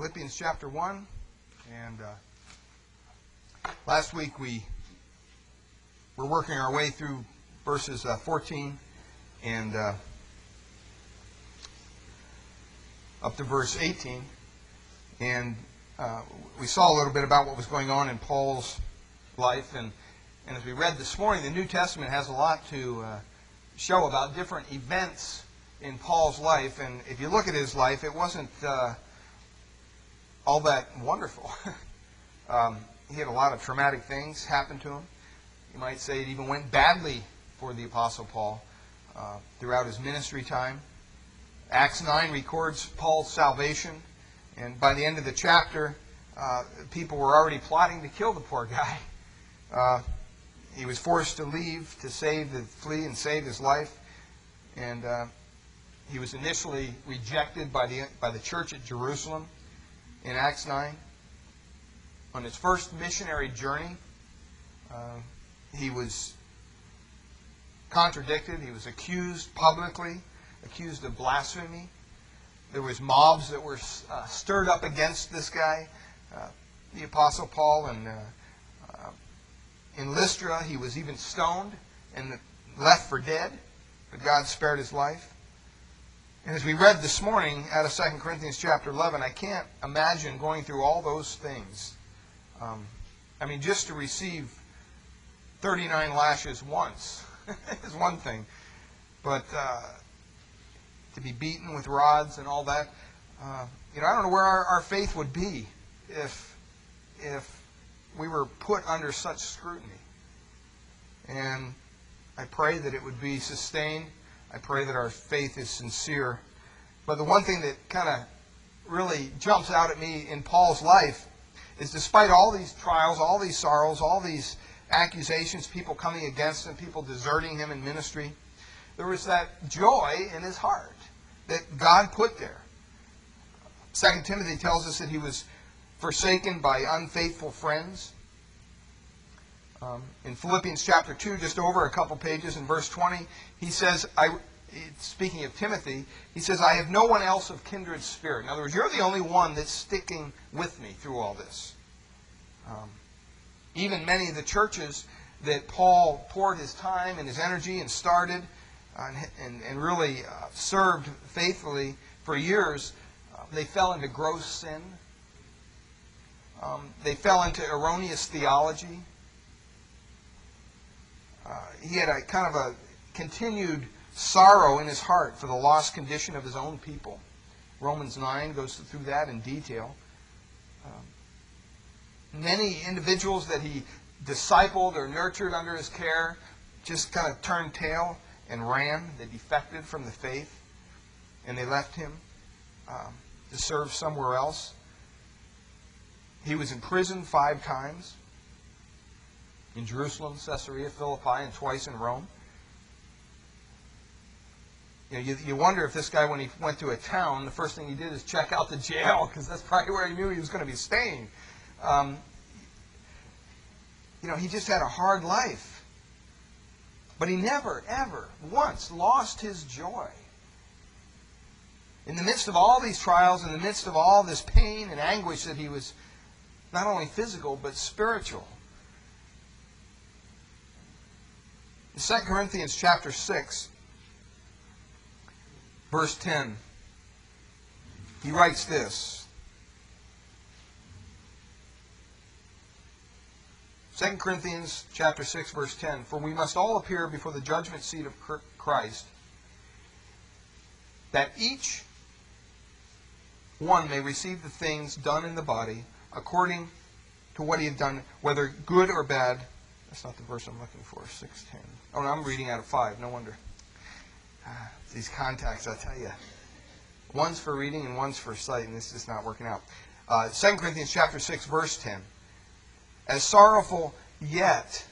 Philippians chapter 1. And uh, last week we were working our way through verses uh, 14 and uh, up to verse 18. And uh, we saw a little bit about what was going on in Paul's life. And, and as we read this morning, the New Testament has a lot to uh, show about different events in Paul's life. And if you look at his life, it wasn't uh, all that wonderful. um, he had a lot of traumatic things happen to him. You might say it even went badly for the Apostle Paul uh, throughout his ministry time. Acts 9 records Paul's salvation, and by the end of the chapter, uh, people were already plotting to kill the poor guy. Uh, he was forced to leave to save the flee and save his life, and uh, he was initially rejected by the by the church at Jerusalem in Acts 9. On his first missionary journey, uh, he was contradicted. He was accused publicly, accused of blasphemy. There was mobs that were uh, stirred up against this guy, uh, the Apostle Paul, and uh, uh, in Lystra he was even stoned and left for dead, but God spared his life. And as we read this morning out of 2 Corinthians chapter 11, I can't imagine going through all those things. Um, I mean, just to receive 39 lashes once is one thing. But uh, to be beaten with rods and all that, uh, you know, I don't know where our, our faith would be if, if we were put under such scrutiny. And I pray that it would be sustained I pray that our faith is sincere. But the one thing that kind of really jumps out at me in Paul's life is despite all these trials, all these sorrows, all these accusations, people coming against him, people deserting him in ministry, there was that joy in his heart that God put there. Second Timothy tells us that he was forsaken by unfaithful friends. Um, in Philippians chapter 2, just over a couple pages in verse 20, he says, I, speaking of Timothy, he says, I have no one else of kindred spirit. In other words, you're the only one that's sticking with me through all this. Um, even many of the churches that Paul poured his time and his energy and started and, and, really uh, served faithfully for years, uh, they fell into gross sin. Um, they fell into erroneous theology uh, he had a kind of a continued sorrow in his heart for the lost condition of his own people. Romans 9 goes through that in detail. Um, many individuals that he discipled or nurtured under his care just kind of turned tail and ran. They defected from the faith and they left him um, to serve somewhere else. He was in prison five times in Jerusalem, Caesarea Philippi, and twice in Rome. You, know, you, you wonder if this guy, when he went to a town, the first thing he did is check out the jail because that's probably where he knew he was going to be staying. Um, you know, he just had a hard life. But he never, ever, once lost his joy. In the midst of all these trials, in the midst of all this pain and anguish that he was not only physical, but spiritual, 2 Corinthians chapter 6, verse 10, he writes this. 2 Corinthians chapter 6 verse 10 For we must all appear before the judgment seat of Christ that each one may receive the things done in the body according to what he had done whether good or bad. That's not the verse I'm looking for 610 Oh, I'm reading out of five. No wonder. Ah, these contacts, I tell you. One's for reading and one's for sight, and this is not working out. Uh, 2 Corinthians chapter 6, verse 10. As sorrowful, yet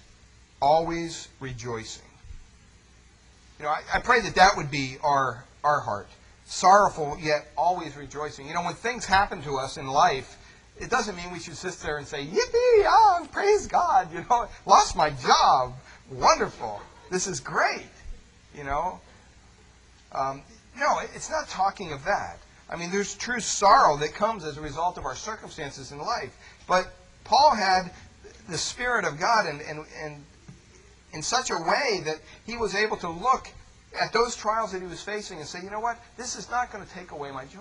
always rejoicing. You know, I, I pray that that would be our, our heart. Sorrowful, yet always rejoicing. You know, when things happen to us in life, it doesn't mean we should sit there and say, Yippee, oh, praise God, you know, lost my job wonderful. This is great. You know? Um, no, it's not talking of that. I mean, there's true sorrow that comes as a result of our circumstances in life. But Paul had the Spirit of God and, and, and in such a way that he was able to look at those trials that he was facing and say, you know what? This is not going to take away my joy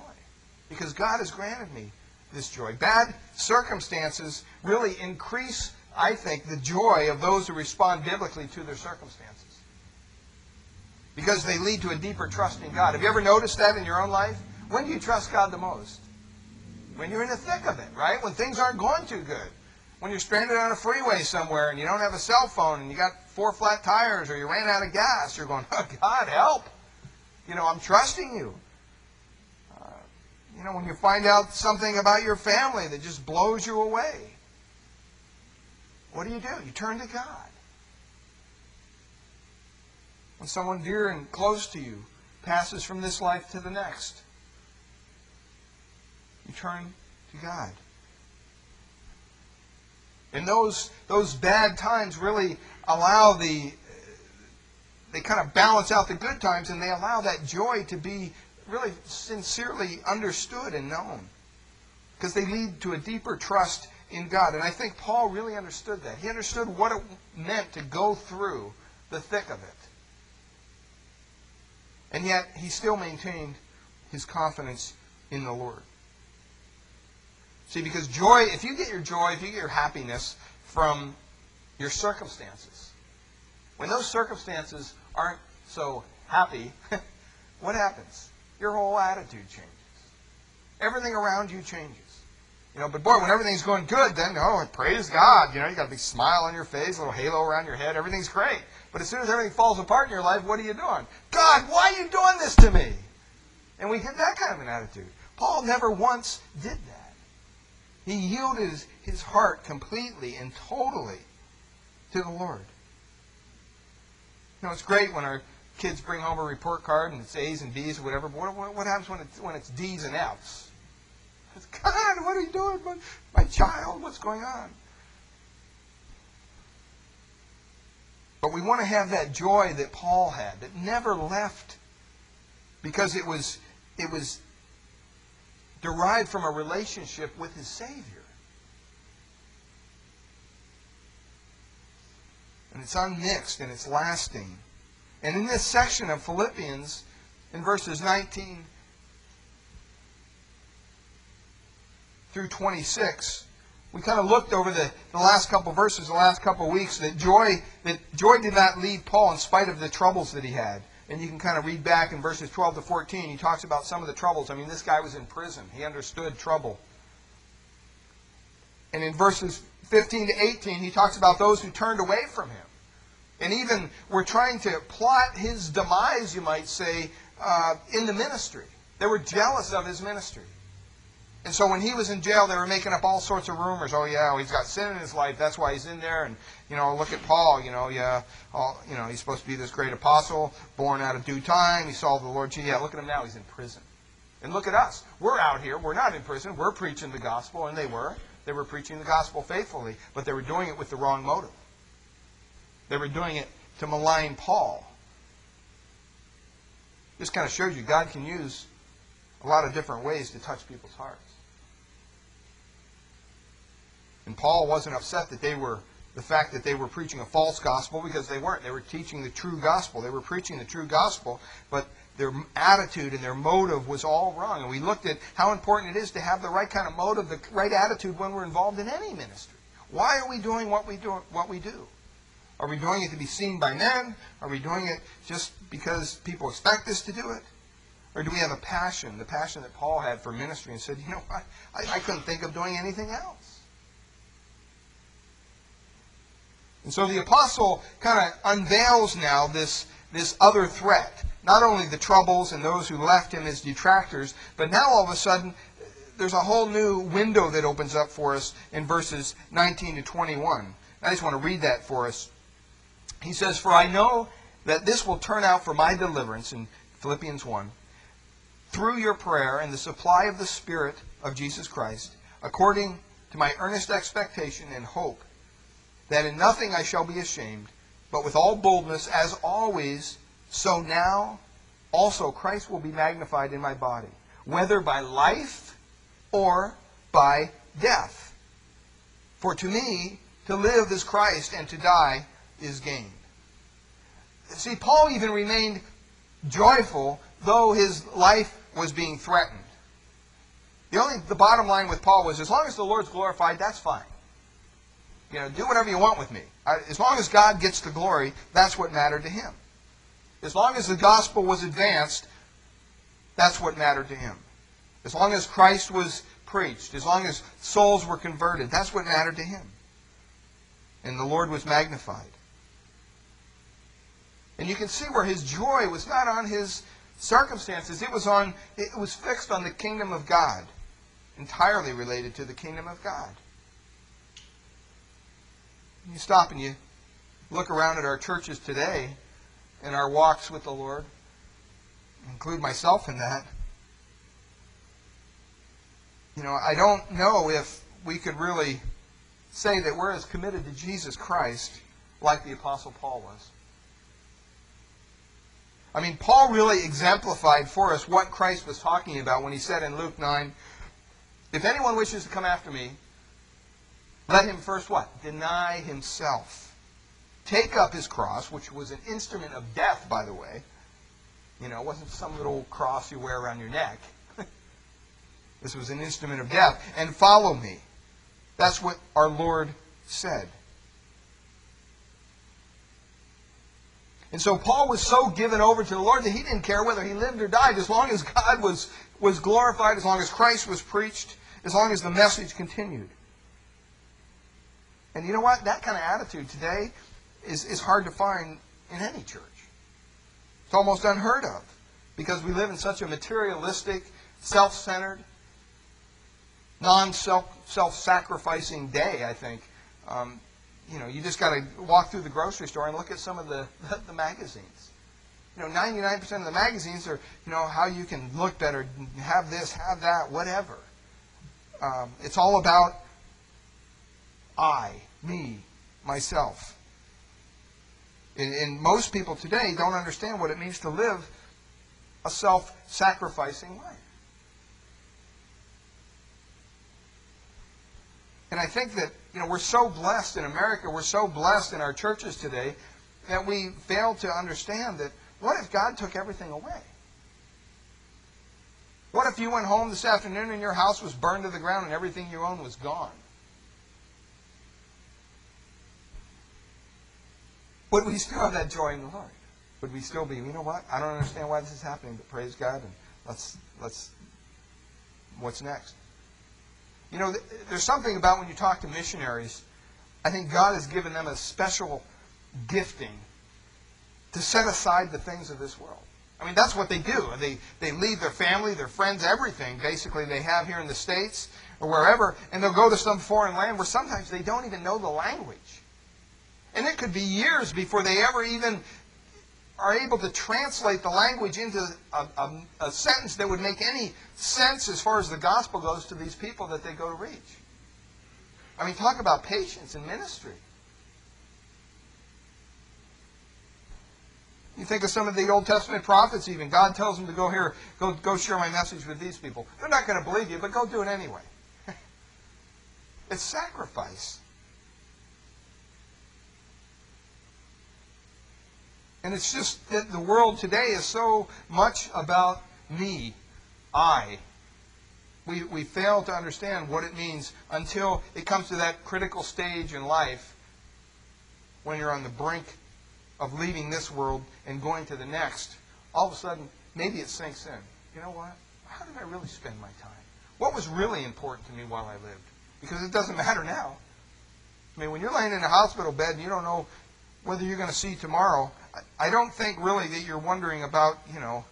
because God has granted me this joy. Bad circumstances really increase, I think, the joy of those who respond biblically to their circumstances because they lead to a deeper trust in God. Have you ever noticed that in your own life? When do you trust God the most? When you're in the thick of it, right? When things aren't going too good. When you're stranded on a freeway somewhere and you don't have a cell phone and you got four flat tires or you ran out of gas, you're going, oh, God, help. You know, I'm trusting you. Uh, you know, when you find out something about your family that just blows you away, what do you do? You turn to God. When someone dear and close to you passes from this life to the next, you turn to God. And those, those bad times really allow the, they kind of balance out the good times and they allow that joy to be really sincerely understood and known. Because they lead to a deeper trust in God. And I think Paul really understood that. He understood what it meant to go through the thick of it. And yet, he still maintained his confidence in the Lord. See, because joy, if you get your joy, if you get your happiness from your circumstances, when those circumstances aren't so happy, what happens? Your whole attitude changes. Everything around you changes. You know, but boy, when everything's going good, then oh, praise God. You know, you got a big smile on your face, a little halo around your head, everything's great. But as soon as everything falls apart in your life, what are you doing? God, why are you doing this to me? And we get that kind of an attitude. Paul never once did that. He yielded his, his heart completely and totally to the Lord. You know, it's great when our kids bring home a report card and it's A's and B's or whatever, but what, what happens when it's, when it's D's and F's? God, what are you doing? My, my child, what's going on? But we want to have that joy that Paul had, that never left because it was, it was derived from a relationship with his Savior. And it's unmixed and it's lasting. And in this section of Philippians, in verses 19 through 26, we kind of looked over the, the last couple verses, the last couple weeks, that joy that joy did not leave Paul in spite of the troubles that he had. And you can kind of read back in verses 12 to 14. He talks about some of the troubles. I mean, this guy was in prison. He understood trouble. And in verses 15 to 18, he talks about those who turned away from him. And even were trying to plot his demise, you might say, uh, in the ministry. They were jealous of his ministry. And so when he was in jail, they were making up all sorts of rumors. Oh yeah, he's got sin in his life. That's why he's in there. And you know, look at Paul. You know, yeah, all, you know, he's supposed to be this great apostle, born out of due time. He saw the Lord. Yeah, look at him now. He's in prison. And look at us. We're out here. We're not in prison. We're preaching the gospel, and they were. They were preaching the gospel faithfully, but they were doing it with the wrong motive. They were doing it to malign Paul. This kind of shows you God can use a lot of different ways to touch people's hearts. And Paul wasn't upset that they were the fact that they were preaching a false gospel because they weren't. They were teaching the true gospel. They were preaching the true gospel, but their attitude and their motive was all wrong. And we looked at how important it is to have the right kind of motive, the right attitude when we're involved in any ministry. Why are we doing what we do? What we do? Are we doing it to be seen by men? Are we doing it just because people expect us to do it? Or do we have a passion, the passion that Paul had for ministry, and said, you know what, I, I couldn't think of doing anything else? And so the apostle kind of unveils now this, this other threat. Not only the troubles and those who left him as detractors, but now all of a sudden there's a whole new window that opens up for us in verses 19 to 21. I just want to read that for us. He says, For I know that this will turn out for my deliverance, in Philippians 1, through your prayer and the supply of the Spirit of Jesus Christ, according to my earnest expectation and hope that in nothing I shall be ashamed, but with all boldness, as always, so now also Christ will be magnified in my body, whether by life or by death. For to me, to live is Christ, and to die is gain. See, Paul even remained joyful though his life was being threatened. The only the bottom line with Paul was as long as the Lord's glorified, that's fine. You know, do whatever you want with me. As long as God gets the glory, that's what mattered to him. As long as the gospel was advanced, that's what mattered to him. As long as Christ was preached, as long as souls were converted, that's what mattered to him. And the Lord was magnified. And you can see where his joy was not on his circumstances, it was on it was fixed on the kingdom of God, entirely related to the kingdom of God. You stop and you look around at our churches today and our walks with the Lord, include myself in that. You know, I don't know if we could really say that we're as committed to Jesus Christ like the Apostle Paul was. I mean, Paul really exemplified for us what Christ was talking about when he said in Luke 9, If anyone wishes to come after me, let him first what? Deny himself. Take up his cross, which was an instrument of death, by the way. You know, it wasn't some little cross you wear around your neck. this was an instrument of death. And follow me. That's what our Lord said. And so Paul was so given over to the Lord that he didn't care whether he lived or died as long as God was, was glorified, as long as Christ was preached, as long as the message continued. And you know what? That kind of attitude today is, is hard to find in any church. It's almost unheard of because we live in such a materialistic, self centered, non self sacrificing day, I think. Um, you know, you just got to walk through the grocery store and look at some of the, the magazines. You know, 99% of the magazines are, you know, how you can look better, have this, have that, whatever. Um, it's all about I, me, myself. And, and most people today don't understand what it means to live a self sacrificing life. And I think that, you know, we're so blessed in America, we're so blessed in our churches today that we fail to understand that what if God took everything away? What if you went home this afternoon and your house was burned to the ground and everything you own was gone? Would we still have that joy in the Lord? Would we still be, you know what? I don't understand why this is happening, but praise God and let's let's what's next? You know, there's something about when you talk to missionaries, I think God has given them a special gifting to set aside the things of this world. I mean, that's what they do. They, they leave their family, their friends, everything basically they have here in the States or wherever, and they'll go to some foreign land where sometimes they don't even know the language. And it could be years before they ever even are able to translate the language into a, a, a, sentence that would make any sense as far as the gospel goes to these people that they go to reach. I mean, talk about patience in ministry. You think of some of the Old Testament prophets, even. God tells them to go here, go, go share my message with these people. They're not going to believe you, but go do it anyway. it's sacrifice. And it's just that the world today is so much about me, I. We, we fail to understand what it means until it comes to that critical stage in life when you're on the brink of leaving this world and going to the next. All of a sudden, maybe it sinks in. You know what? How did I really spend my time? What was really important to me while I lived? Because it doesn't matter now. I mean, when you're laying in a hospital bed and you don't know whether you're going to see tomorrow, I don't think really that you're wondering about, you know,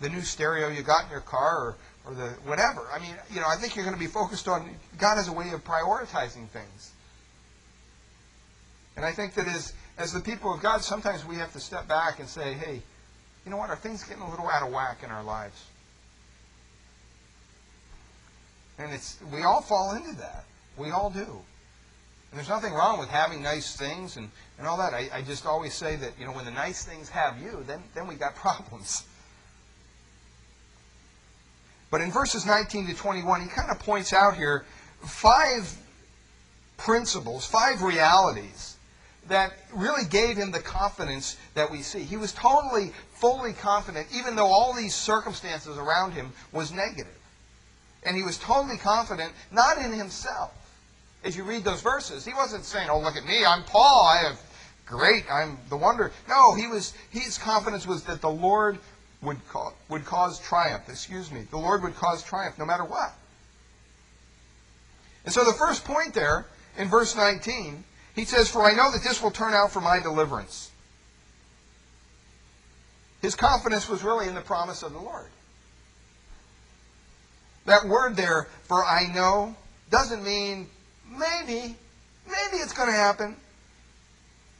the new stereo you got in your car or, or the whatever. I mean, you know, I think you're going to be focused on God as a way of prioritizing things. And I think that as, as the people of God, sometimes we have to step back and say, hey, you know what, are things getting a little out of whack in our lives? And it's we all fall into that. We all do. And there's nothing wrong with having nice things and, and all that. I, I just always say that, you know, when the nice things have you, then, then we got problems. But in verses 19 to 21, he kind of points out here five principles, five realities that really gave him the confidence that we see. He was totally, fully confident, even though all these circumstances around him was negative. And he was totally confident, not in himself. As you read those verses, he wasn't saying, "Oh, look at me, I'm Paul. I have great. I'm the wonder." No, he was. His confidence was that the Lord would cause, would cause triumph. Excuse me, the Lord would cause triumph no matter what. And so the first point there in verse 19, he says, "For I know that this will turn out for my deliverance." His confidence was really in the promise of the Lord. That word there, for I know, doesn't mean maybe, maybe it's going to happen.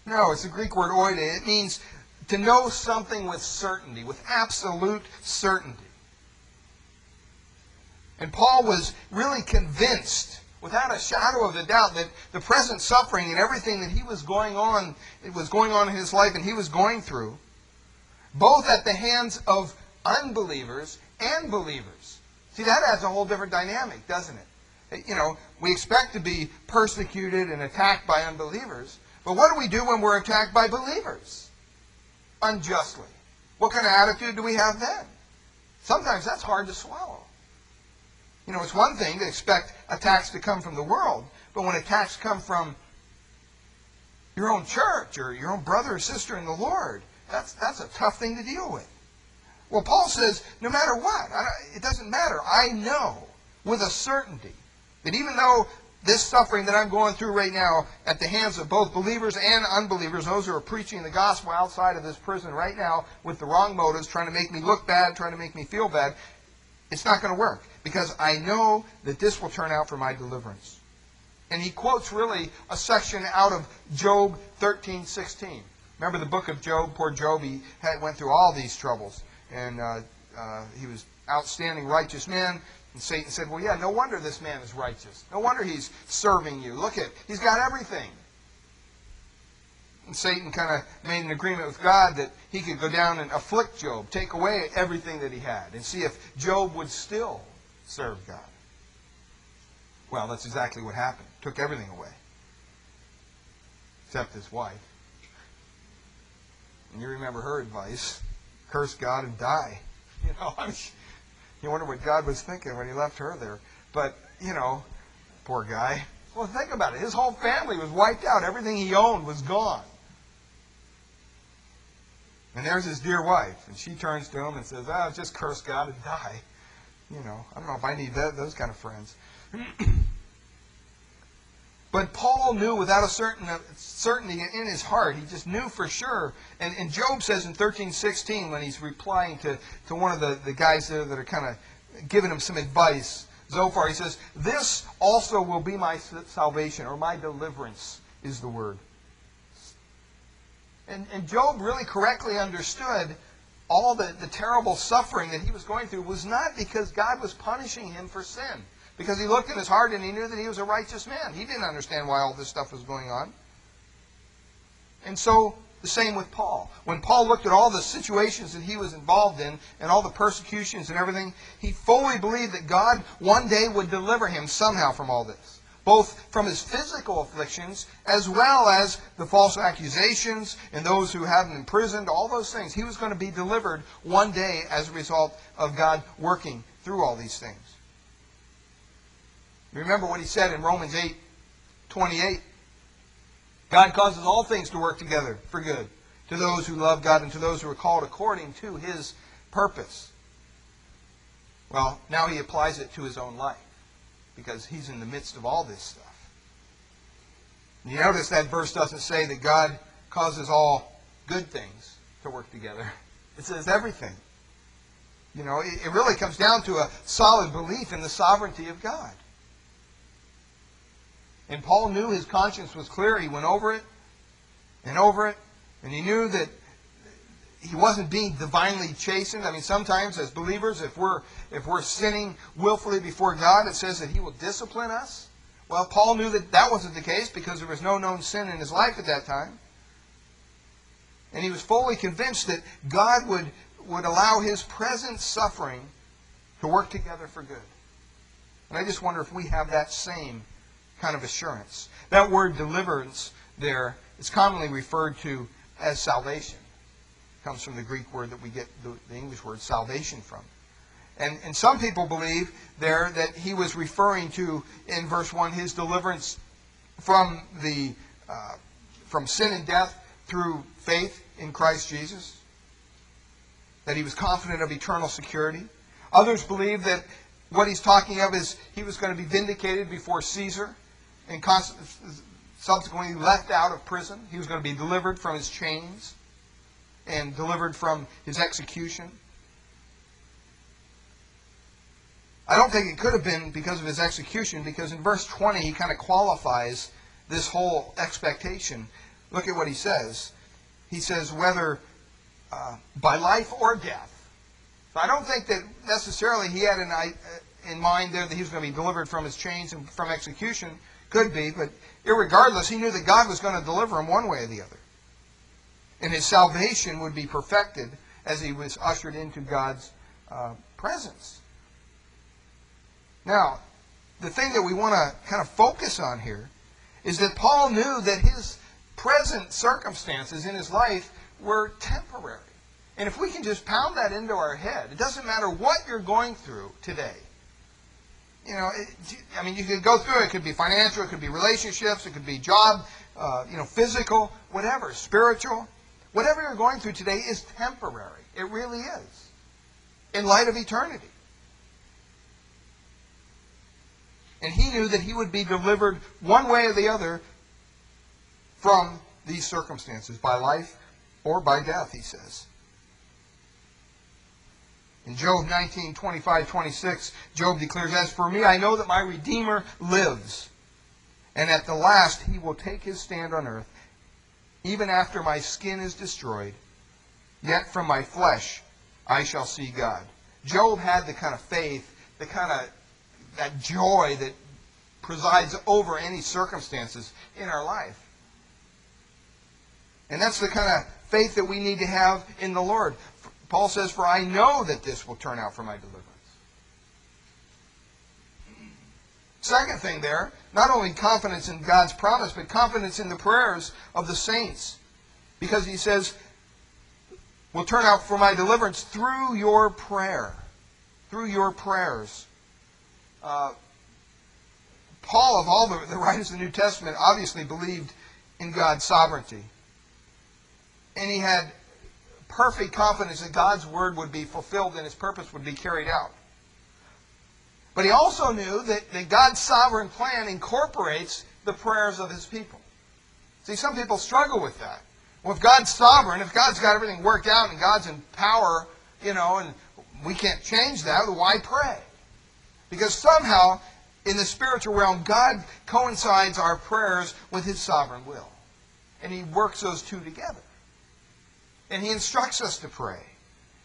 No, it's the Greek word oida. It means to know something with certainty, with absolute certainty. And Paul was really convinced, without a shadow of a doubt, that the present suffering and everything that he was going on, it was going on in his life and he was going through, both at the hands of unbelievers and believers. See, that adds a whole different dynamic, doesn't it? You know, we expect to be persecuted and attacked by unbelievers, but what do we do when we're attacked by believers? Unjustly. What kind of attitude do we have then? Sometimes that's hard to swallow. You know, it's one thing to expect attacks to come from the world, but when attacks come from your own church or your own brother or sister in the Lord, that's, that's a tough thing to deal with. Well, Paul says, no matter what, it doesn't matter. I know with a certainty that even though this suffering that I'm going through right now at the hands of both believers and unbelievers, those who are preaching the gospel outside of this prison right now with the wrong motives, trying to make me look bad, trying to make me feel bad, it's not going to work because I know that this will turn out for my deliverance. And he quotes really a section out of Job 13:16. Remember the book of Job? Poor Job, he had, went through all these troubles and uh, uh, he was outstanding righteous man. And Satan said, Well, yeah, no wonder this man is righteous. No wonder he's serving you. Look at, he's got everything. And Satan kind of made an agreement with God that he could go down and afflict Job, take away everything that he had, and see if Job would still serve God. Well, that's exactly what happened. Took everything away. Except his wife. And you remember her advice curse God and die. You know, I mean, you wonder what God was thinking when he left her there. But, you know, poor guy. Well, think about it. His whole family was wiped out. Everything he owned was gone. And there's his dear wife. And she turns to him and says, I'll oh, just curse God and die. You know, I don't know if I need that, those kind of friends. But Paul knew without a certain uh, certainty in his heart. He just knew for sure. And, and Job says in 13:16 when he's replying to, to one of the, the guys there that are kind of giving him some advice, Zophar, he says, This also will be my salvation, or my deliverance, is the word. And, and Job really correctly understood all the, the terrible suffering that he was going through was not because God was punishing him for sin because he looked in his heart and he knew that he was a righteous man. He didn't understand why all this stuff was going on. And so, the same with Paul. When Paul looked at all the situations that he was involved in and all the persecutions and everything, he fully believed that God one day would deliver him somehow from all this. Both from his physical afflictions as well as the false accusations and those who had him imprisoned, all those things. He was going to be delivered one day as a result of God working through all these things. Remember what he said in Romans 8 28. God causes all things to work together for good to those who love God and to those who are called according to his purpose. Well, now he applies it to his own life because he's in the midst of all this stuff. You notice that verse doesn't say that God causes all good things to work together. It says everything. You know, it, really comes down to a solid belief in the sovereignty of God. And Paul knew his conscience was clear. He went over it and over it. And he knew that he wasn't being divinely chastened. I mean, sometimes as believers, if we're if we're sinning willfully before God, it says that He will discipline us. Well, Paul knew that that wasn't the case because there was no known sin in his life at that time, and he was fully convinced that God would would allow his present suffering to work together for good. And I just wonder if we have that same kind of assurance. That word deliverance there is commonly referred to as salvation. It comes from the Greek word that we get the, the English word salvation from. And, and some people believe there that he was referring to, in verse 1, his deliverance from, the, uh, from sin and death through faith in Christ Jesus. That he was confident of eternal security. Others believe that what he's talking of is he was going to be vindicated before Caesar and subsequently left out of prison. He was going to be delivered from his chains and delivered from his execution. I don't think it could have been because of his execution, because in verse 20 he kind of qualifies this whole expectation. Look at what he says. He says, whether uh, by life or death. So I don't think that necessarily he had an, uh, in mind there that he was going to be delivered from his chains and from execution. Could be, but irregardless, he knew that God was going to deliver him one way or the other. And his salvation would be perfected as he was ushered into God's uh, presence. Now, the thing that we want to kind of focus on here is that Paul knew that his present circumstances in his life were temporary. And if we can just pound that into our head, it doesn't matter what you're going through today. You know, it, I mean, you could go through it. It could be financial, it could be relationships, it could be job, uh, you know, physical, whatever, spiritual. Whatever you're going through today is temporary. It really is. In light of eternity. And he knew that he would be delivered one way or the other from these circumstances, by life or by death, he says. In Job 19, 25, 26, Job declares, As for me, I know that my Redeemer lives, and at the last he will take his stand on earth, even after my skin is destroyed. Yet from my flesh I shall see God. Job had the kind of faith, the kind of that joy that presides over any circumstances in our life. And that's the kind of faith that we need to have in the Lord. Paul says, For I know that this will turn out for my deliverance. Second thing there, not only confidence in God's promise, but confidence in the prayers of the saints. Because he says, will turn out for my deliverance through your prayer. Through your prayers. Uh, Paul, of all the, the writers of the New Testament, obviously believed in God's sovereignty. And he had perfect confidence that God's word would be fulfilled and his purpose would be carried out. But he also knew that, that God's sovereign plan incorporates the prayers of his people. See, some people struggle with that. Well, if God's sovereign, if God's got everything worked out and God's in power, you know, and we can't change that, why pray? Because somehow, in the spiritual realm, God coincides our prayers with his sovereign will. And he works those two together. And he instructs us to pray.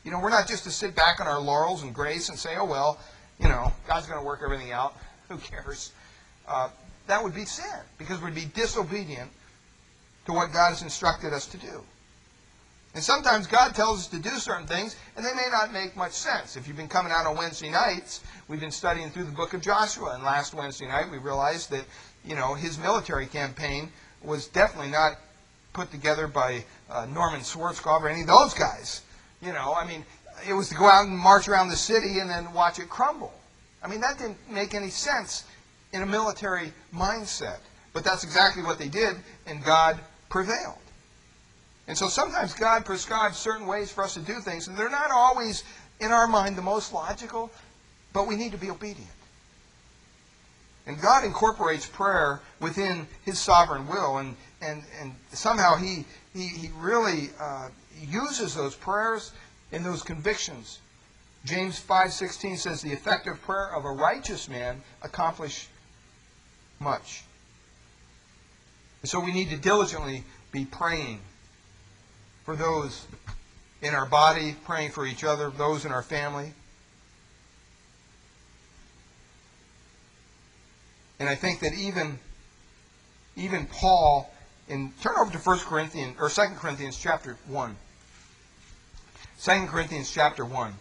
You know, we're not just to sit back on our laurels and grace and say, oh, well, you know, God's going to work everything out. Who cares? Uh, that would be sin because we'd be disobedient to what God has instructed us to do. And sometimes God tells us to do certain things, and they may not make much sense. If you've been coming out on Wednesday nights, we've been studying through the book of Joshua, and last Wednesday night we realized that, you know, his military campaign was definitely not put together by uh, Norman Schwarzkopf or any of those guys. You know, I mean, it was to go out and march around the city and then watch it crumble. I mean, that didn't make any sense in a military mindset. But that's exactly what they did, and God prevailed. And so sometimes God prescribes certain ways for us to do things, and they're not always, in our mind, the most logical, but we need to be obedient. And God incorporates prayer within His sovereign will, and, and, and somehow He, he, he really uh, uses those prayers and those convictions. James 5.16 says, The effective prayer of a righteous man accomplish much. And so we need to diligently be praying for those in our body, praying for each other, those in our family. And I think that even even Paul and turn over to 1 Corinthians or 2 Corinthians chapter 1. 2 Corinthians chapter 1.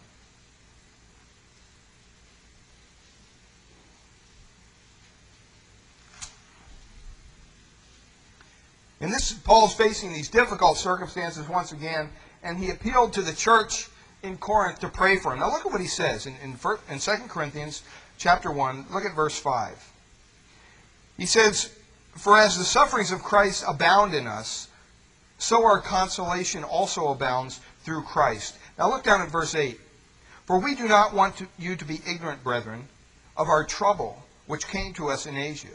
And this Paul's facing these difficult circumstances once again, and he appealed to the church in Corinth to pray for him. Now look at what he says in, in, in 2 Corinthians chapter 1, look at verse 5. He says, for as the sufferings of Christ abound in us, so our consolation also abounds through Christ. Now look down at verse 8. For we do not want to, you to be ignorant, brethren, of our trouble which came to us in Asia,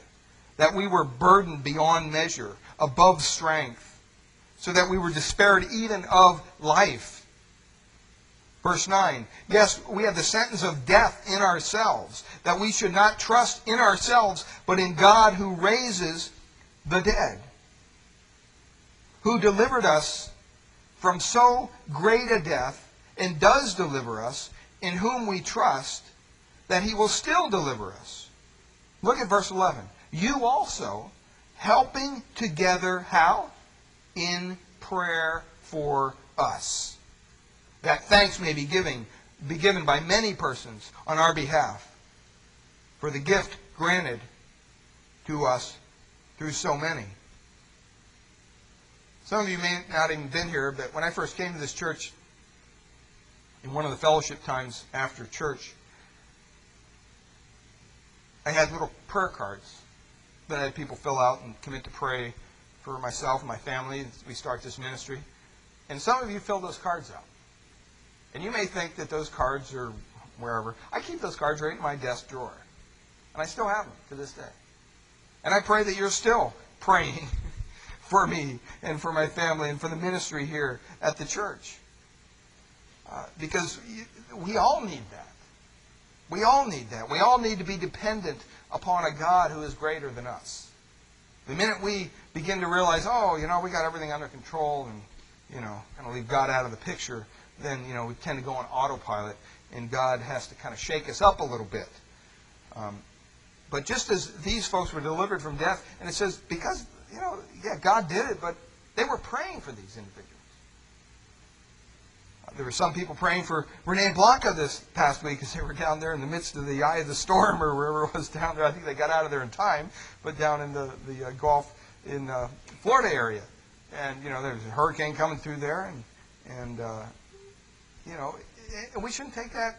that we were burdened beyond measure, above strength, so that we were despaired even of life. Verse 9, yes, we have the sentence of death in ourselves, that we should not trust in ourselves, but in God who raises the dead, who delivered us from so great a death, and does deliver us, in whom we trust, that he will still deliver us. Look at verse 11. You also, helping together, how? In prayer for us that thanks may be giving be given by many persons on our behalf for the gift granted to us through so many. Some of you may not even been here, but when I first came to this church, in one of the fellowship times after church, I had little prayer cards that I had people fill out and commit to pray for myself and my family as we start this ministry. And some of you filled those cards out. And you may think that those cards are wherever. I keep those cards right in my desk drawer. And I still have them to this day. And I pray that you're still praying for me and for my family and for the ministry here at the church. Uh, because we all need that. We all need that. We all need to be dependent upon a God who is greater than us. The minute we begin to realize, oh, you know, we got everything under control and, you know, kind of leave God out of the picture, then you know we tend to go on autopilot, and God has to kind of shake us up a little bit. Um, but just as these folks were delivered from death, and it says because you know, yeah, God did it, but they were praying for these individuals. There were some people praying for Rene Blanca this past week as they were down there in the midst of the eye of the storm or wherever it was down there. I think they got out of there in time, but down in the, the uh, Gulf in uh, Florida area. And, you know, there's a hurricane coming through there, and, and uh, you know, and we shouldn't take that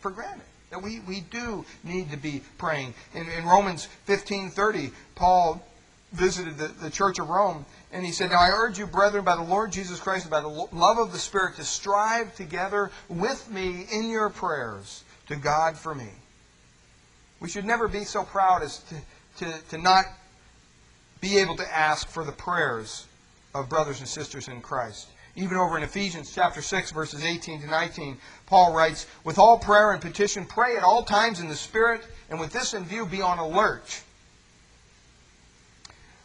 for granted. That we, we do need to be praying. In, in Romans 15.30, Paul visited the, the church of Rome, and he said, Now I urge you, brethren, by the Lord Jesus Christ and by the love of the Spirit, to strive together with me in your prayers to God for me. We should never be so proud as to, to, to not be able to ask for the prayers of brothers and sisters in Christ. Even over in Ephesians chapter 6, verses 18 to 19, Paul writes, With all prayer and petition, pray at all times in the Spirit, and with this in view, be on alert.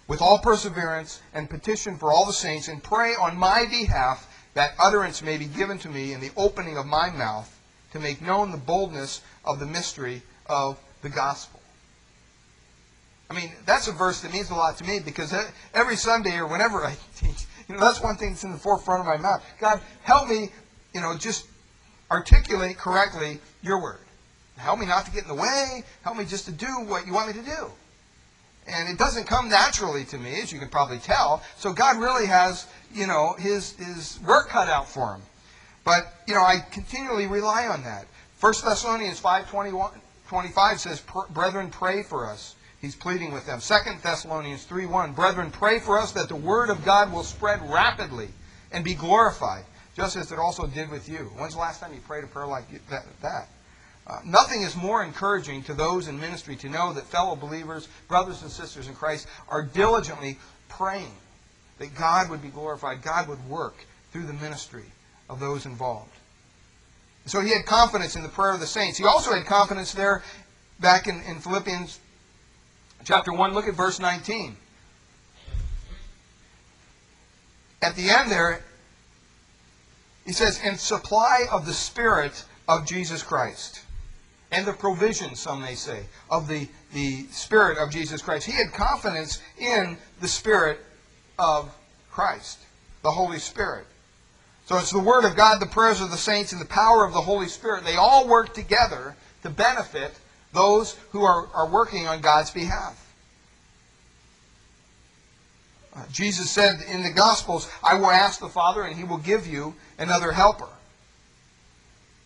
With all perseverance and petition for all the saints, and pray on my behalf that utterance may be given to me in the opening of my mouth to make known the boldness of the mystery of the gospel. I mean, that's a verse that means a lot to me because every Sunday or whenever I teach, you know, that's one thing that's in the forefront of my mouth. God, help me, you know, just articulate correctly your word. Help me not to get in the way. Help me just to do what you want me to do. And it doesn't come naturally to me, as you can probably tell. So God really has, you know, his, his work cut out for him. But, you know, I continually rely on that. 1 Thessalonians 5, 21, 25 says, Brethren, pray for us He's pleading with them. 2 Thessalonians 3.1, Brethren, pray for us that the word of God will spread rapidly and be glorified, just as it also did with you. When's the last time you prayed a prayer like that? Uh, nothing is more encouraging to those in ministry to know that fellow believers, brothers and sisters in Christ, are diligently praying that God would be glorified, God would work through the ministry of those involved. So he had confidence in the prayer of the saints. He also had confidence there back in, in Philippians chapter 1, look at verse 19. At the end there, he says, and supply of the Spirit of Jesus Christ. And the provision, some may say, of the, the Spirit of Jesus Christ. He had confidence in the Spirit of Christ, the Holy Spirit. So it's the Word of God, the prayers of the saints, and the power of the Holy Spirit. They all work together to benefit those who are, are working on God's behalf. Uh, Jesus said in the Gospels, I will ask the Father, and he will give you another helper,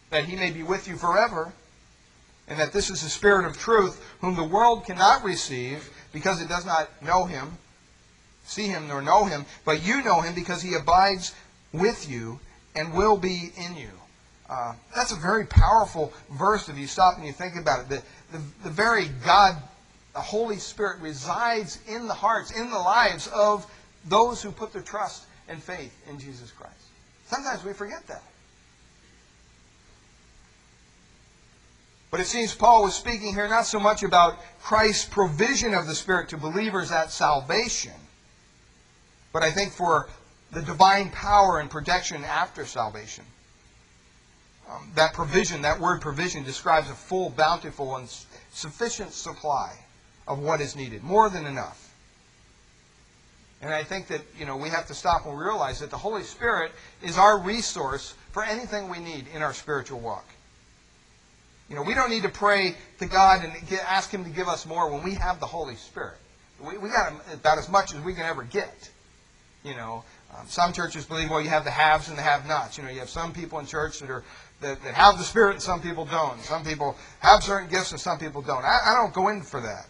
that he may be with you forever, and that this is the Spirit of truth, whom the world cannot receive because it does not know him, see him, nor know him, but you know him because he abides with you and will be in you. Uh, that's a very powerful verse if you stop and you think about it. The, the, the very God, the Holy Spirit, resides in the hearts, in the lives of those who put their trust and faith in Jesus Christ. Sometimes we forget that. But it seems Paul was speaking here not so much about Christ's provision of the Spirit to believers at salvation, but I think for the divine power and protection after salvation. Um, that provision, that word provision, describes a full, bountiful, and sufficient supply of what is needed, more than enough. And I think that you know we have to stop and realize that the Holy Spirit is our resource for anything we need in our spiritual walk. You know, we don't need to pray to God and get, ask Him to give us more when we have the Holy Spirit. We, we got about as much as we can ever get. You know, um, some churches believe, well, you have the haves and the have-nots. You know, you have some people in church that are that, that have the Spirit and some people don't. Some people have certain gifts and some people don't. I, I don't go in for that.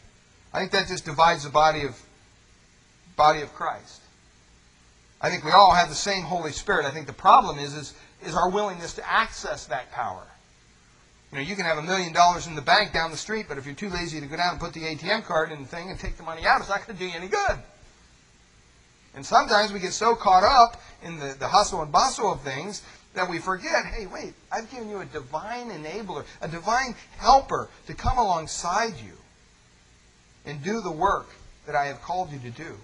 I think that just divides the body of body of Christ. I think we all have the same Holy Spirit. I think the problem is is, is our willingness to access that power. You know, you can have a million dollars in the bank down the street, but if you're too lazy to go down and put the ATM card in the thing and take the money out, it's not going to do you any good. And sometimes we get so caught up in the, the hustle and bustle of things that we forget, hey, wait, I've given you a divine enabler, a divine helper to come alongside you and do the work that I have called you to do.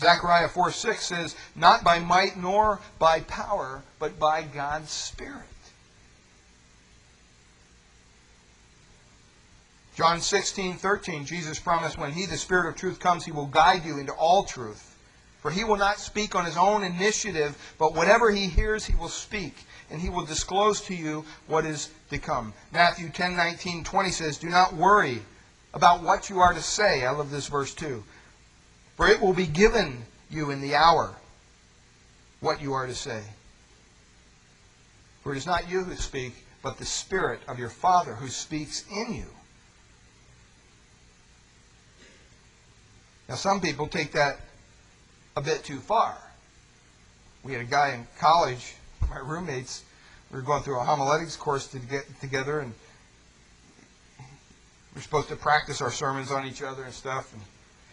Zechariah 4 6 says, Not by might nor by power, but by God's Spirit. John 16, 13, Jesus promised, When He, the Spirit of truth, comes, He will guide you into all truth. For He will not speak on His own initiative, but whatever He hears, He will speak, and He will disclose to you what is to come. Matthew 10, 19, 20 says, Do not worry about what you are to say. I love this verse too. For it will be given you in the hour what you are to say. For it is not you who speak, but the Spirit of your Father who speaks in you. Now, some people take that a bit too far. We had a guy in college, my roommates, we were going through a homiletics course to get together, and we are supposed to practice our sermons on each other and stuff. And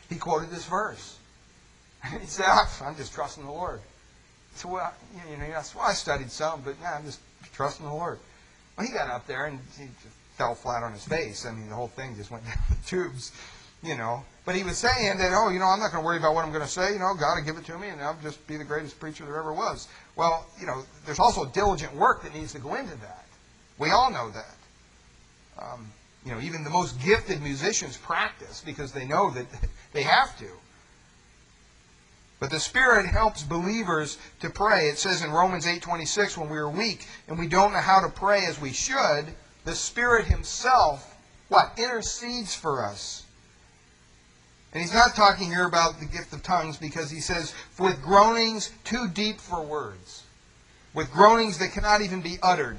he quoted this verse. And he said, oh, I'm just trusting the Lord. So, well, you know, yes, well, I studied some, but yeah, I'm just trusting the Lord. Well, he got up there and he just fell flat on his face. I mean, the whole thing just went down the tubes you know. But he was saying that, oh, you know, I'm not going to worry about what I'm going to say. You know, God will give it to me, and I'll just be the greatest preacher there ever was. Well, you know, there's also diligent work that needs to go into that. We all know that. Um, you know, even the most gifted musicians practice because they know that they have to. But the Spirit helps believers to pray. It says in Romans 8:26, when we are weak and we don't know how to pray as we should, the Spirit Himself, what intercedes for us and he's not talking here about the gift of tongues because he says, with groanings too deep for words, with groanings that cannot even be uttered.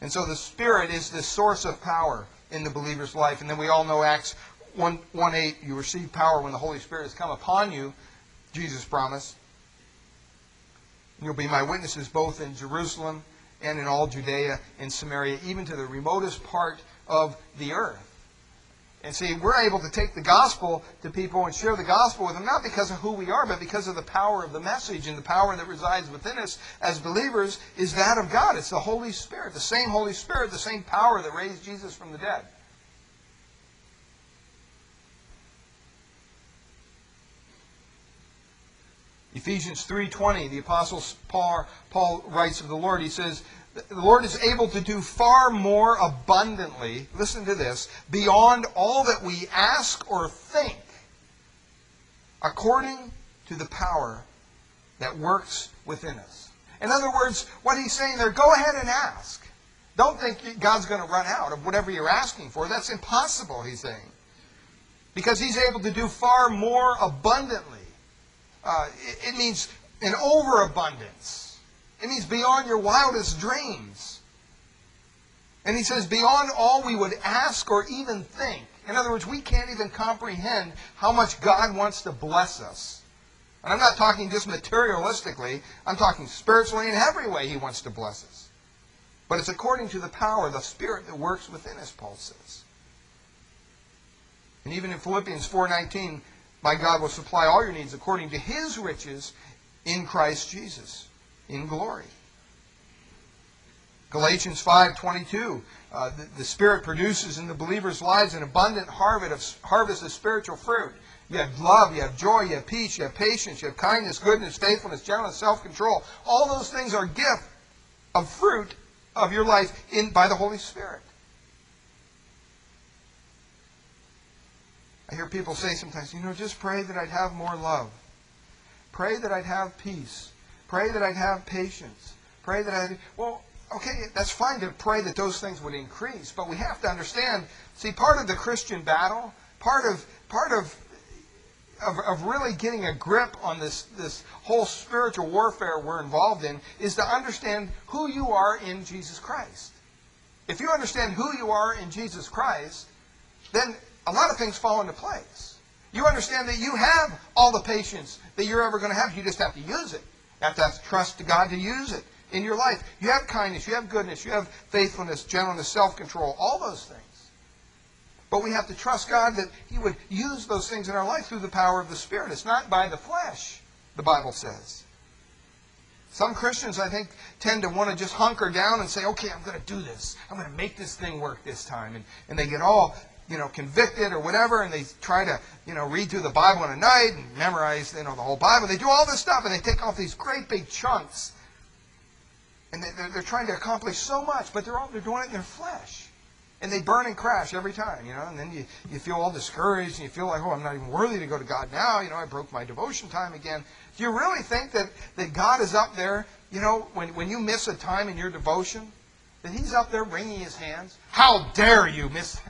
And so the Spirit is the source of power in the believer's life. And then we all know Acts 1, 1 8, you receive power when the Holy Spirit has come upon you, Jesus promised. You'll be my witnesses both in Jerusalem and in all Judea and Samaria, even to the remotest part of the earth. And see, we're able to take the gospel to people and share the gospel with them, not because of who we are, but because of the power of the message and the power that resides within us as believers is that of God. It's the Holy Spirit, the same Holy Spirit, the same power that raised Jesus from the dead. Ephesians 3:20, the apostle Paul, Paul writes of the Lord. He says, the Lord is able to do far more abundantly, listen to this, beyond all that we ask or think, according to the power that works within us. In other words, what he's saying there, go ahead and ask. Don't think God's going to run out of whatever you're asking for. That's impossible, he's saying. because he's able to do far more abundantly. Uh, it, it means an overabundance. It means beyond your wildest dreams. And he says, beyond all we would ask or even think. In other words, we can't even comprehend how much God wants to bless us. And I'm not talking just materialistically, I'm talking spiritually in every way he wants to bless us. But it's according to the power, of the Spirit that works within us, Paul says. And even in Philippians 4.19, my God will supply all your needs according to his riches in Christ Jesus, in glory. Galatians 5.22, uh, the, the Spirit produces in the believer's lives an abundant harvest of, harvest of spiritual fruit. You have love, you have joy, you have peace, you have patience, you have kindness, goodness, faithfulness, gentleness, self-control. All those things are gift of fruit of your life in by the Holy Spirit. I hear people say sometimes, you know, just pray that I'd have more love. Pray that I'd have peace. Pray that I'd have patience. Pray that I'd. Well, okay, that's fine to pray that those things would increase, but we have to understand. See, part of the Christian battle, part of part of of, of really getting a grip on this this whole spiritual warfare we're involved in is to understand who you are in Jesus Christ. If you understand who you are in Jesus Christ, then a lot of things fall into place. You understand that you have all the patience that you're ever going to have. You just have to use it. Have to, have to trust God to use it in your life. You have kindness, you have goodness, you have faithfulness, gentleness, self-control, all those things. But we have to trust God that He would use those things in our life through the power of the Spirit. It's not by the flesh, the Bible says. Some Christians, I think, tend to want to just hunker down and say, okay, I'm going to do this. I'm going to make this thing work this time. And, and they get all you know, convicted or whatever, and they try to, you know, read through the Bible in a night and memorize, you know, the whole Bible. They do all this stuff, and they take off these great big chunks, and they're, they're trying to accomplish so much, but they're all they're doing it in their flesh, and they burn and crash every time, you know. And then you you feel all discouraged, and you feel like, oh, I'm not even worthy to go to God now. You know, I broke my devotion time again. Do you really think that that God is up there? You know, when when you miss a time in your devotion, that He's up there wringing His hands? How dare you miss?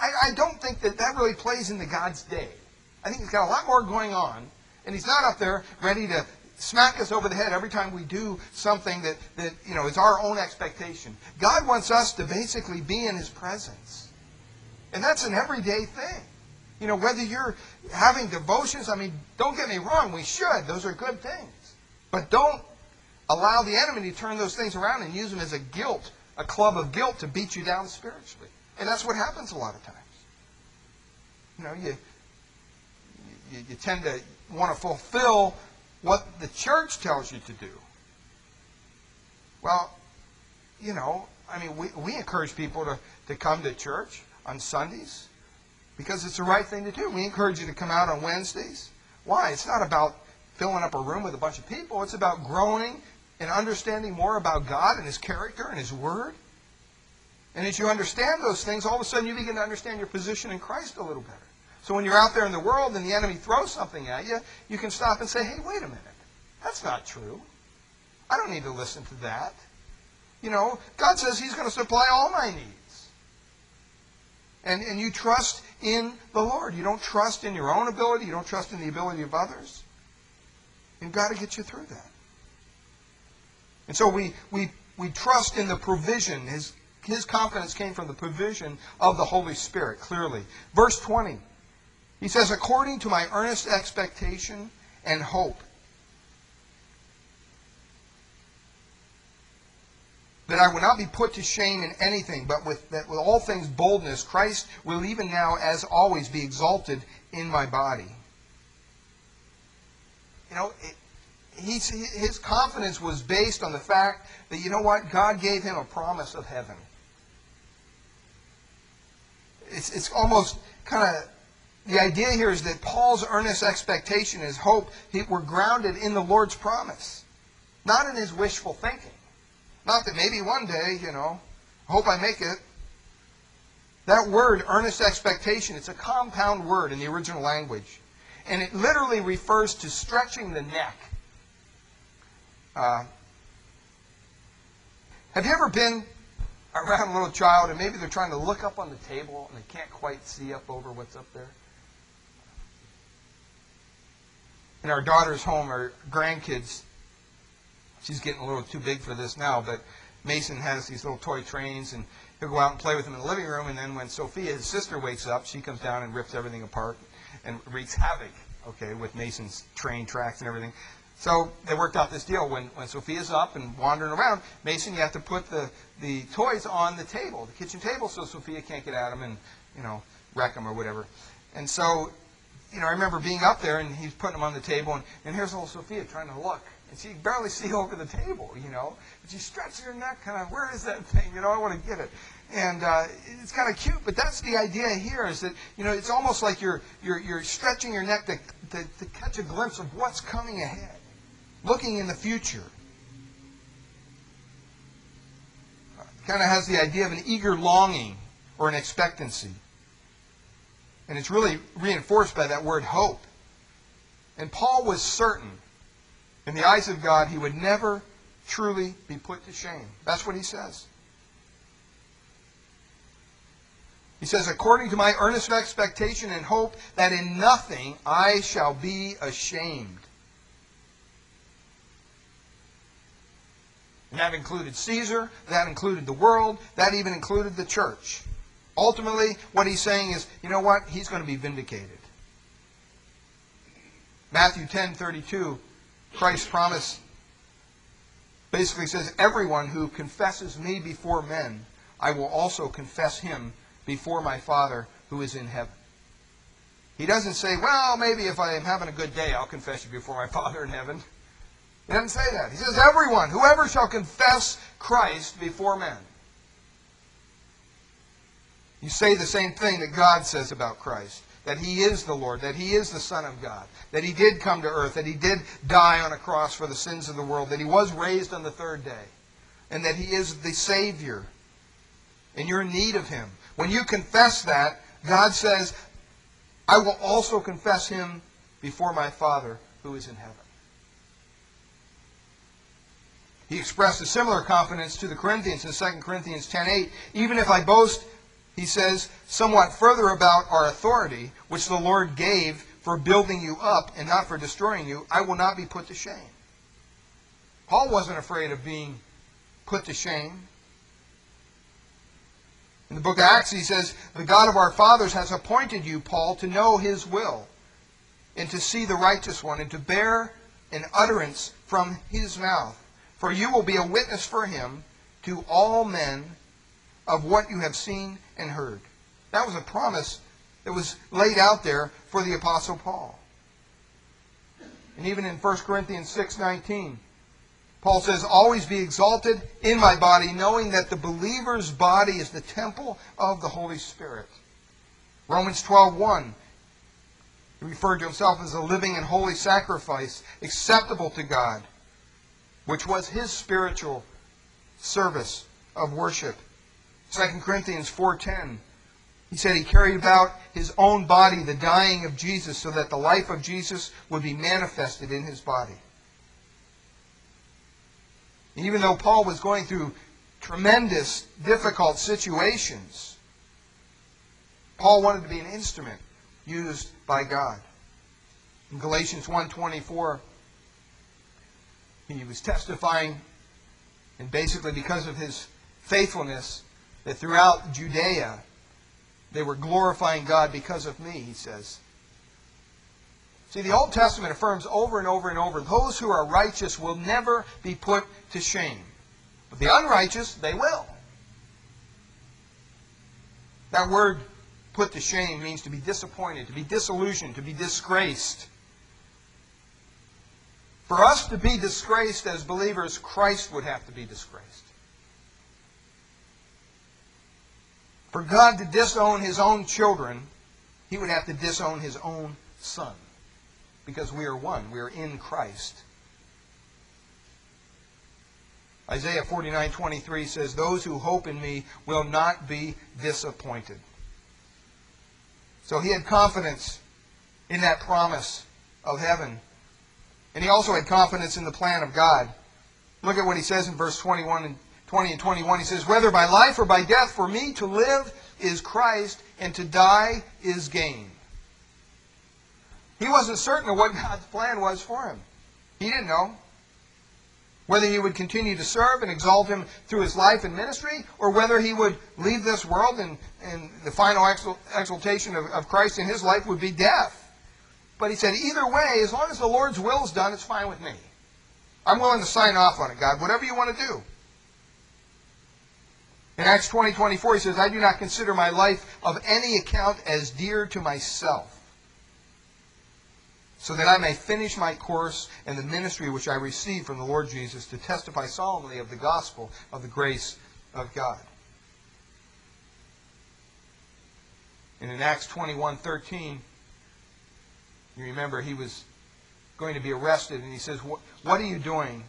I, I don't think that that really plays into God's day. I think he's got a lot more going on, and he's not up there ready to smack us over the head every time we do something that, that you know is our own expectation. God wants us to basically be in his presence. And that's an everyday thing. You know, whether you're having devotions, I mean, don't get me wrong, we should. Those are good things. But don't allow the enemy to turn those things around and use them as a guilt, a club of guilt to beat you down spiritually. And that's what happens a lot of times. You know, you, you, you tend to want to fulfill what the church tells you to do. Well, you know, I mean, we, we encourage people to, to come to church on Sundays because it's the right thing to do. We encourage you to come out on Wednesdays. Why? It's not about filling up a room with a bunch of people. It's about growing and understanding more about God and His character and His Word. And as you understand those things, all of a sudden you begin to understand your position in Christ a little better. So when you're out there in the world and the enemy throws something at you, you can stop and say, hey, wait a minute. That's not true. I don't need to listen to that. You know, God says He's going to supply all my needs. And, and you trust in the Lord. You don't trust in your own ability. You don't trust in the ability of others. And God to get you through that. And so we, we, we trust in the provision, His his confidence came from the provision of the Holy Spirit, clearly. Verse 20, he says, according to my earnest expectation and hope, that I will not be put to shame in anything, but with, that with all things boldness, Christ will even now, as always, be exalted in my body. You know, it, his confidence was based on the fact that, you know what, God gave him a promise of heaven it's, it's almost kind of the idea here is that Paul's earnest expectation, his hope, he, were grounded in the Lord's promise, not in his wishful thinking. Not that maybe one day, you know, hope I make it. That word, earnest expectation, it's a compound word in the original language. And it literally refers to stretching the neck. Uh, have you ever been around a little child, and maybe they're trying to look up on the table and they can't quite see up over what's up there. In our daughter's home, our grandkids, she's getting a little too big for this now, but Mason has these little toy trains, and he'll go out and play with them in the living room, and then when Sophia, his sister, wakes up, she comes down and rips everything apart and wreaks havoc, okay, with Mason's train tracks and everything. So they worked out this deal. When, when Sophia's up and wandering around, Mason, you have to put the, the toys on the table, the kitchen table, so Sophia can't get at them and, you know, wreck them or whatever. And so, you know, I remember being up there and he's putting them on the table, and, and here's little Sophia trying to look. And she barely see over the table, you know. But she stretches her neck, kind of, where is that thing? You know, I want to get it. And uh, it's kind of cute, but that's the idea here is that, you know, it's almost like you're, you're, you're stretching your neck to, to, to catch a glimpse of what's coming ahead looking in the future. Kind of has the idea of an eager longing or an expectancy. And it's really reinforced by that word hope. And Paul was certain, in the eyes of God, he would never truly be put to shame. That's what he says. He says, according to my earnest expectation and hope that in nothing I shall be ashamed That included Caesar, that included the world, that even included the church. Ultimately, what he's saying is, you know what? He's going to be vindicated. Matthew 10:32, Christ's promise basically says, "Everyone who confesses me before men, I will also confess him before my Father who is in heaven." He doesn't say, "Well, maybe if I am having a good day, I'll confess you before my Father in heaven." He doesn't say that. He says, everyone, whoever shall confess Christ before men. You say the same thing that God says about Christ that he is the Lord, that he is the Son of God, that he did come to earth, that he did die on a cross for the sins of the world, that he was raised on the third day, and that he is the Savior. And you're in need of him. When you confess that, God says, I will also confess him before my Father who is in heaven. He expressed a similar confidence to the Corinthians in 2 Corinthians 10:8. Even if I boast, he says, somewhat further about our authority, which the Lord gave for building you up and not for destroying you, I will not be put to shame. Paul wasn't afraid of being put to shame. In the book of Acts, he says, The God of our fathers has appointed you, Paul, to know his will, and to see the righteous one, and to bear an utterance from his mouth. For you will be a witness for him to all men of what you have seen and heard. That was a promise that was laid out there for the Apostle Paul. And even in 1 Corinthians 6.19, Paul says, Always be exalted in my body, knowing that the believer's body is the temple of the Holy Spirit. Romans 12.1, he referred to himself as a living and holy sacrifice, acceptable to God which was his spiritual service of worship. 2 Corinthians 4:10 he said he carried about his own body the dying of Jesus so that the life of Jesus would be manifested in his body. And even though Paul was going through tremendous difficult situations, Paul wanted to be an instrument used by God. In Galatians 1:24 he was testifying, and basically because of his faithfulness, that throughout Judea they were glorifying God because of me, he says. See, the Old Testament affirms over and over and over those who are righteous will never be put to shame. But the unrighteous, they will. That word put to shame means to be disappointed, to be disillusioned, to be disgraced. For us to be disgraced as believers, Christ would have to be disgraced. For God to disown his own children, he would have to disown his own son. Because we are one. We are in Christ. Isaiah 49:23 says, "Those who hope in me will not be disappointed." So he had confidence in that promise of heaven and he also had confidence in the plan of God. Look at what he says in verse 21 and 20 and 21. He says, Whether by life or by death, for me to live is Christ, and to die is gain. He wasn't certain of what God's plan was for him. He didn't know whether he would continue to serve and exalt him through his life and ministry, or whether he would leave this world and, and the final exaltation of, of Christ in his life would be death. But he said, either way, as long as the Lord's will is done, it's fine with me. I'm willing to sign off on it, God, whatever you want to do. In Acts 20, 24, he says, I do not consider my life of any account as dear to myself so that I may finish my course and the ministry which I received from the Lord Jesus to testify solemnly of the gospel of the grace of God. And in Acts 21:13, you remember he was going to be arrested, and he says, What are you doing,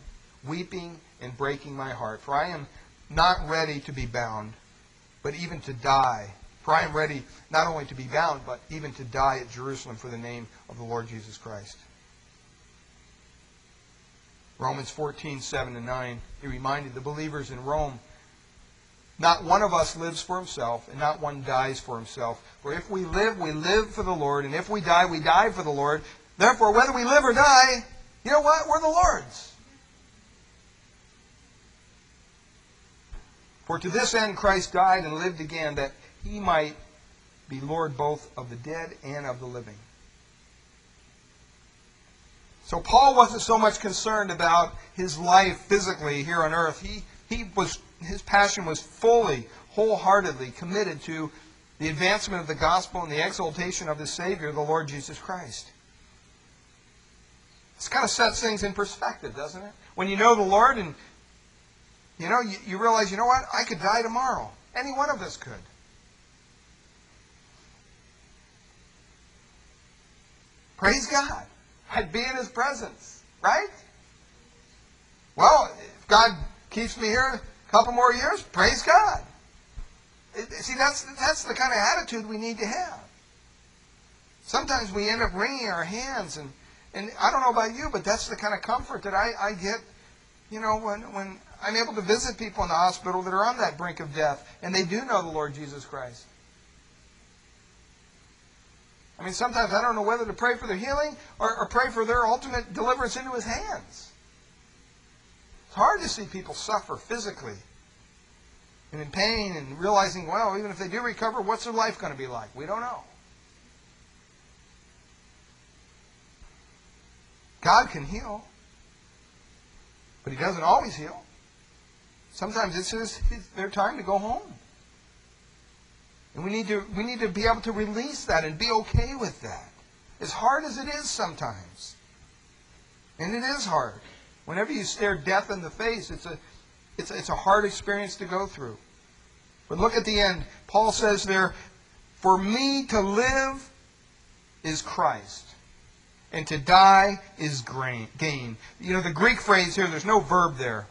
weeping and breaking my heart? For I am not ready to be bound, but even to die for I am ready not only to be bound, but even to die at Jerusalem for the name of the Lord Jesus Christ. Romans 14, 7 to 9, he reminded the believers in Rome, Not one of us lives for himself, and not one dies for himself. For if we live, we live for the Lord, and if we die, we die for the Lord. Therefore, whether we live or die, you know what? We're the Lord's. For to this end Christ died and lived again, that he might be Lord both of the dead and of the living. So Paul wasn't so much concerned about his life physically here on earth. He, he was, his passion was fully, wholeheartedly committed to the advancement of the gospel and the exaltation of the Savior, the Lord Jesus Christ. This kind of sets things in perspective, doesn't it? When you know the Lord and you know, you, you realize, you know what? I could die tomorrow. Any one of us could. Praise God. I'd be in His presence, right? Well, if God keeps me here a couple more years, praise God. See, that's, that's the kind of attitude we need to have. Sometimes we end up wringing our hands, and, and I don't know about you, but that's the kind of comfort that I, I get, you know, when, when I'm able to visit people in the hospital that are on that brink of death, and they do know the Lord Jesus Christ. I mean, sometimes I don't know whether to pray for their healing or, or pray for their ultimate deliverance into His hands. Hard to see people suffer physically and in pain and realizing, well, even if they do recover, what's their life going to be like? We don't know. God can heal, but He doesn't always heal. Sometimes it's his, their time to go home. And we need to we need to be able to release that and be okay with that. As hard as it is sometimes. And it is hard. Whenever you stare death in the face, it's a it's, it's a hard experience to go through. But look at the end. Paul says there, For me to live is Christ, and to die is gain. You know, the Greek phrase here, there's no verb there.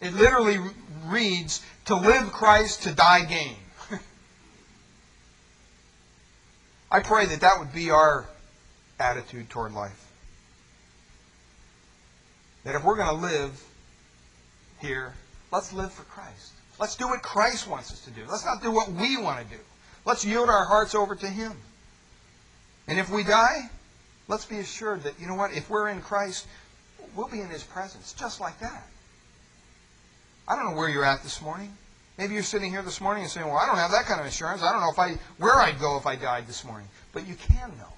It literally reads, to live Christ, to die gain. I pray that that would be our attitude toward life. That if we're going to live here, let's live for Christ. Let's do what Christ wants us to do. Let's not do what we want to do. Let's yield our hearts over to Him. And if we die, let's be assured that, you know what, if we're in Christ, we'll be in His presence just like that. I don't know where you're at this morning. Maybe you're sitting here this morning and saying, "Well, I don't have that kind of insurance. I don't know if I where I'd go if I died this morning." But you can know.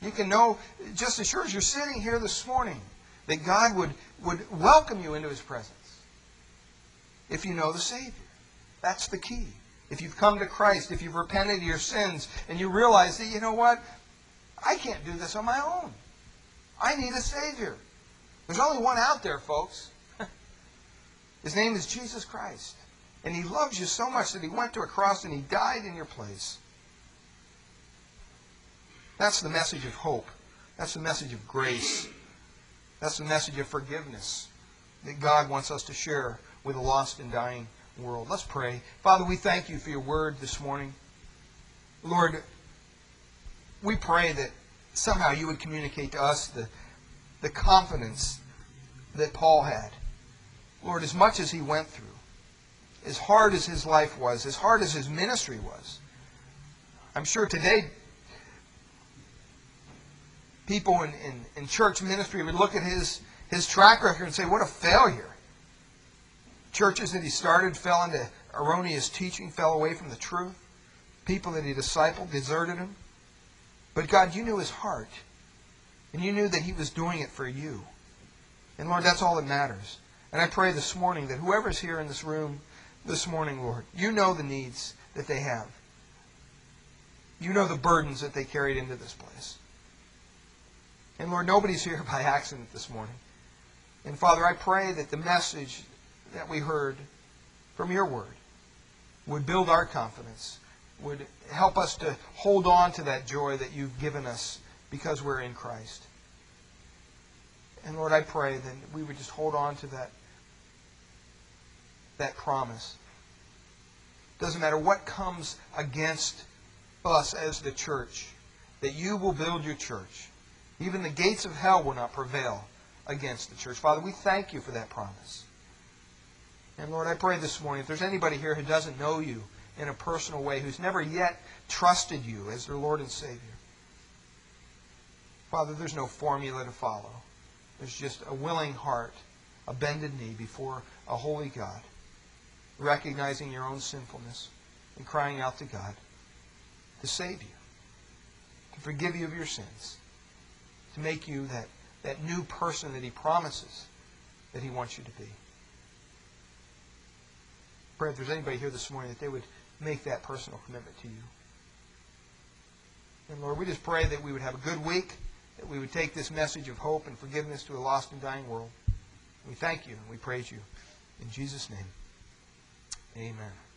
You can know just as sure as you're sitting here this morning that God would would welcome you into His presence if you know the Savior. That's the key. If you've come to Christ, if you've repented of your sins, and you realize that you know what, I can't do this on my own. I need a Savior. There's only one out there, folks. His name is Jesus Christ. And he loves you so much that he went to a cross and he died in your place. That's the message of hope. That's the message of grace. That's the message of forgiveness that God wants us to share with a lost and dying world. Let's pray. Father, we thank you for your word this morning. Lord, we pray that somehow you would communicate to us the, the confidence that Paul had Lord, as much as he went through, as hard as his life was, as hard as his ministry was, I'm sure today people in, in, in church ministry would look at his, his track record and say, what a failure. Churches that he started fell into erroneous teaching, fell away from the truth. People that he discipled deserted him. But God, you knew his heart. And you knew that he was doing it for you. And Lord, that's all that matters. And I pray this morning that whoever's here in this room this morning, Lord, you know the needs that they have. You know the burdens that they carried into this place. And Lord, nobody's here by accident this morning. And Father, I pray that the message that we heard from your word would build our confidence, would help us to hold on to that joy that you've given us because we're in Christ. And Lord, I pray that we would just hold on to that, that promise. Doesn't matter what comes against us as the church, that you will build your church. Even the gates of hell will not prevail against the church. Father, we thank you for that promise. And Lord, I pray this morning, if there's anybody here who doesn't know you in a personal way, who's never yet trusted you as their Lord and Savior, Father, there's no formula to follow. There's just a willing heart, a bended knee before a holy God, recognizing your own sinfulness and crying out to God to save you, to forgive you of your sins, to make you that, that new person that He promises that He wants you to be. Pray if there's anybody here this morning that they would make that personal commitment to you. And Lord, we just pray that we would have a good week, that we would take this message of hope and forgiveness to a lost and dying world. We thank you and we praise you. In Jesus' name, amen.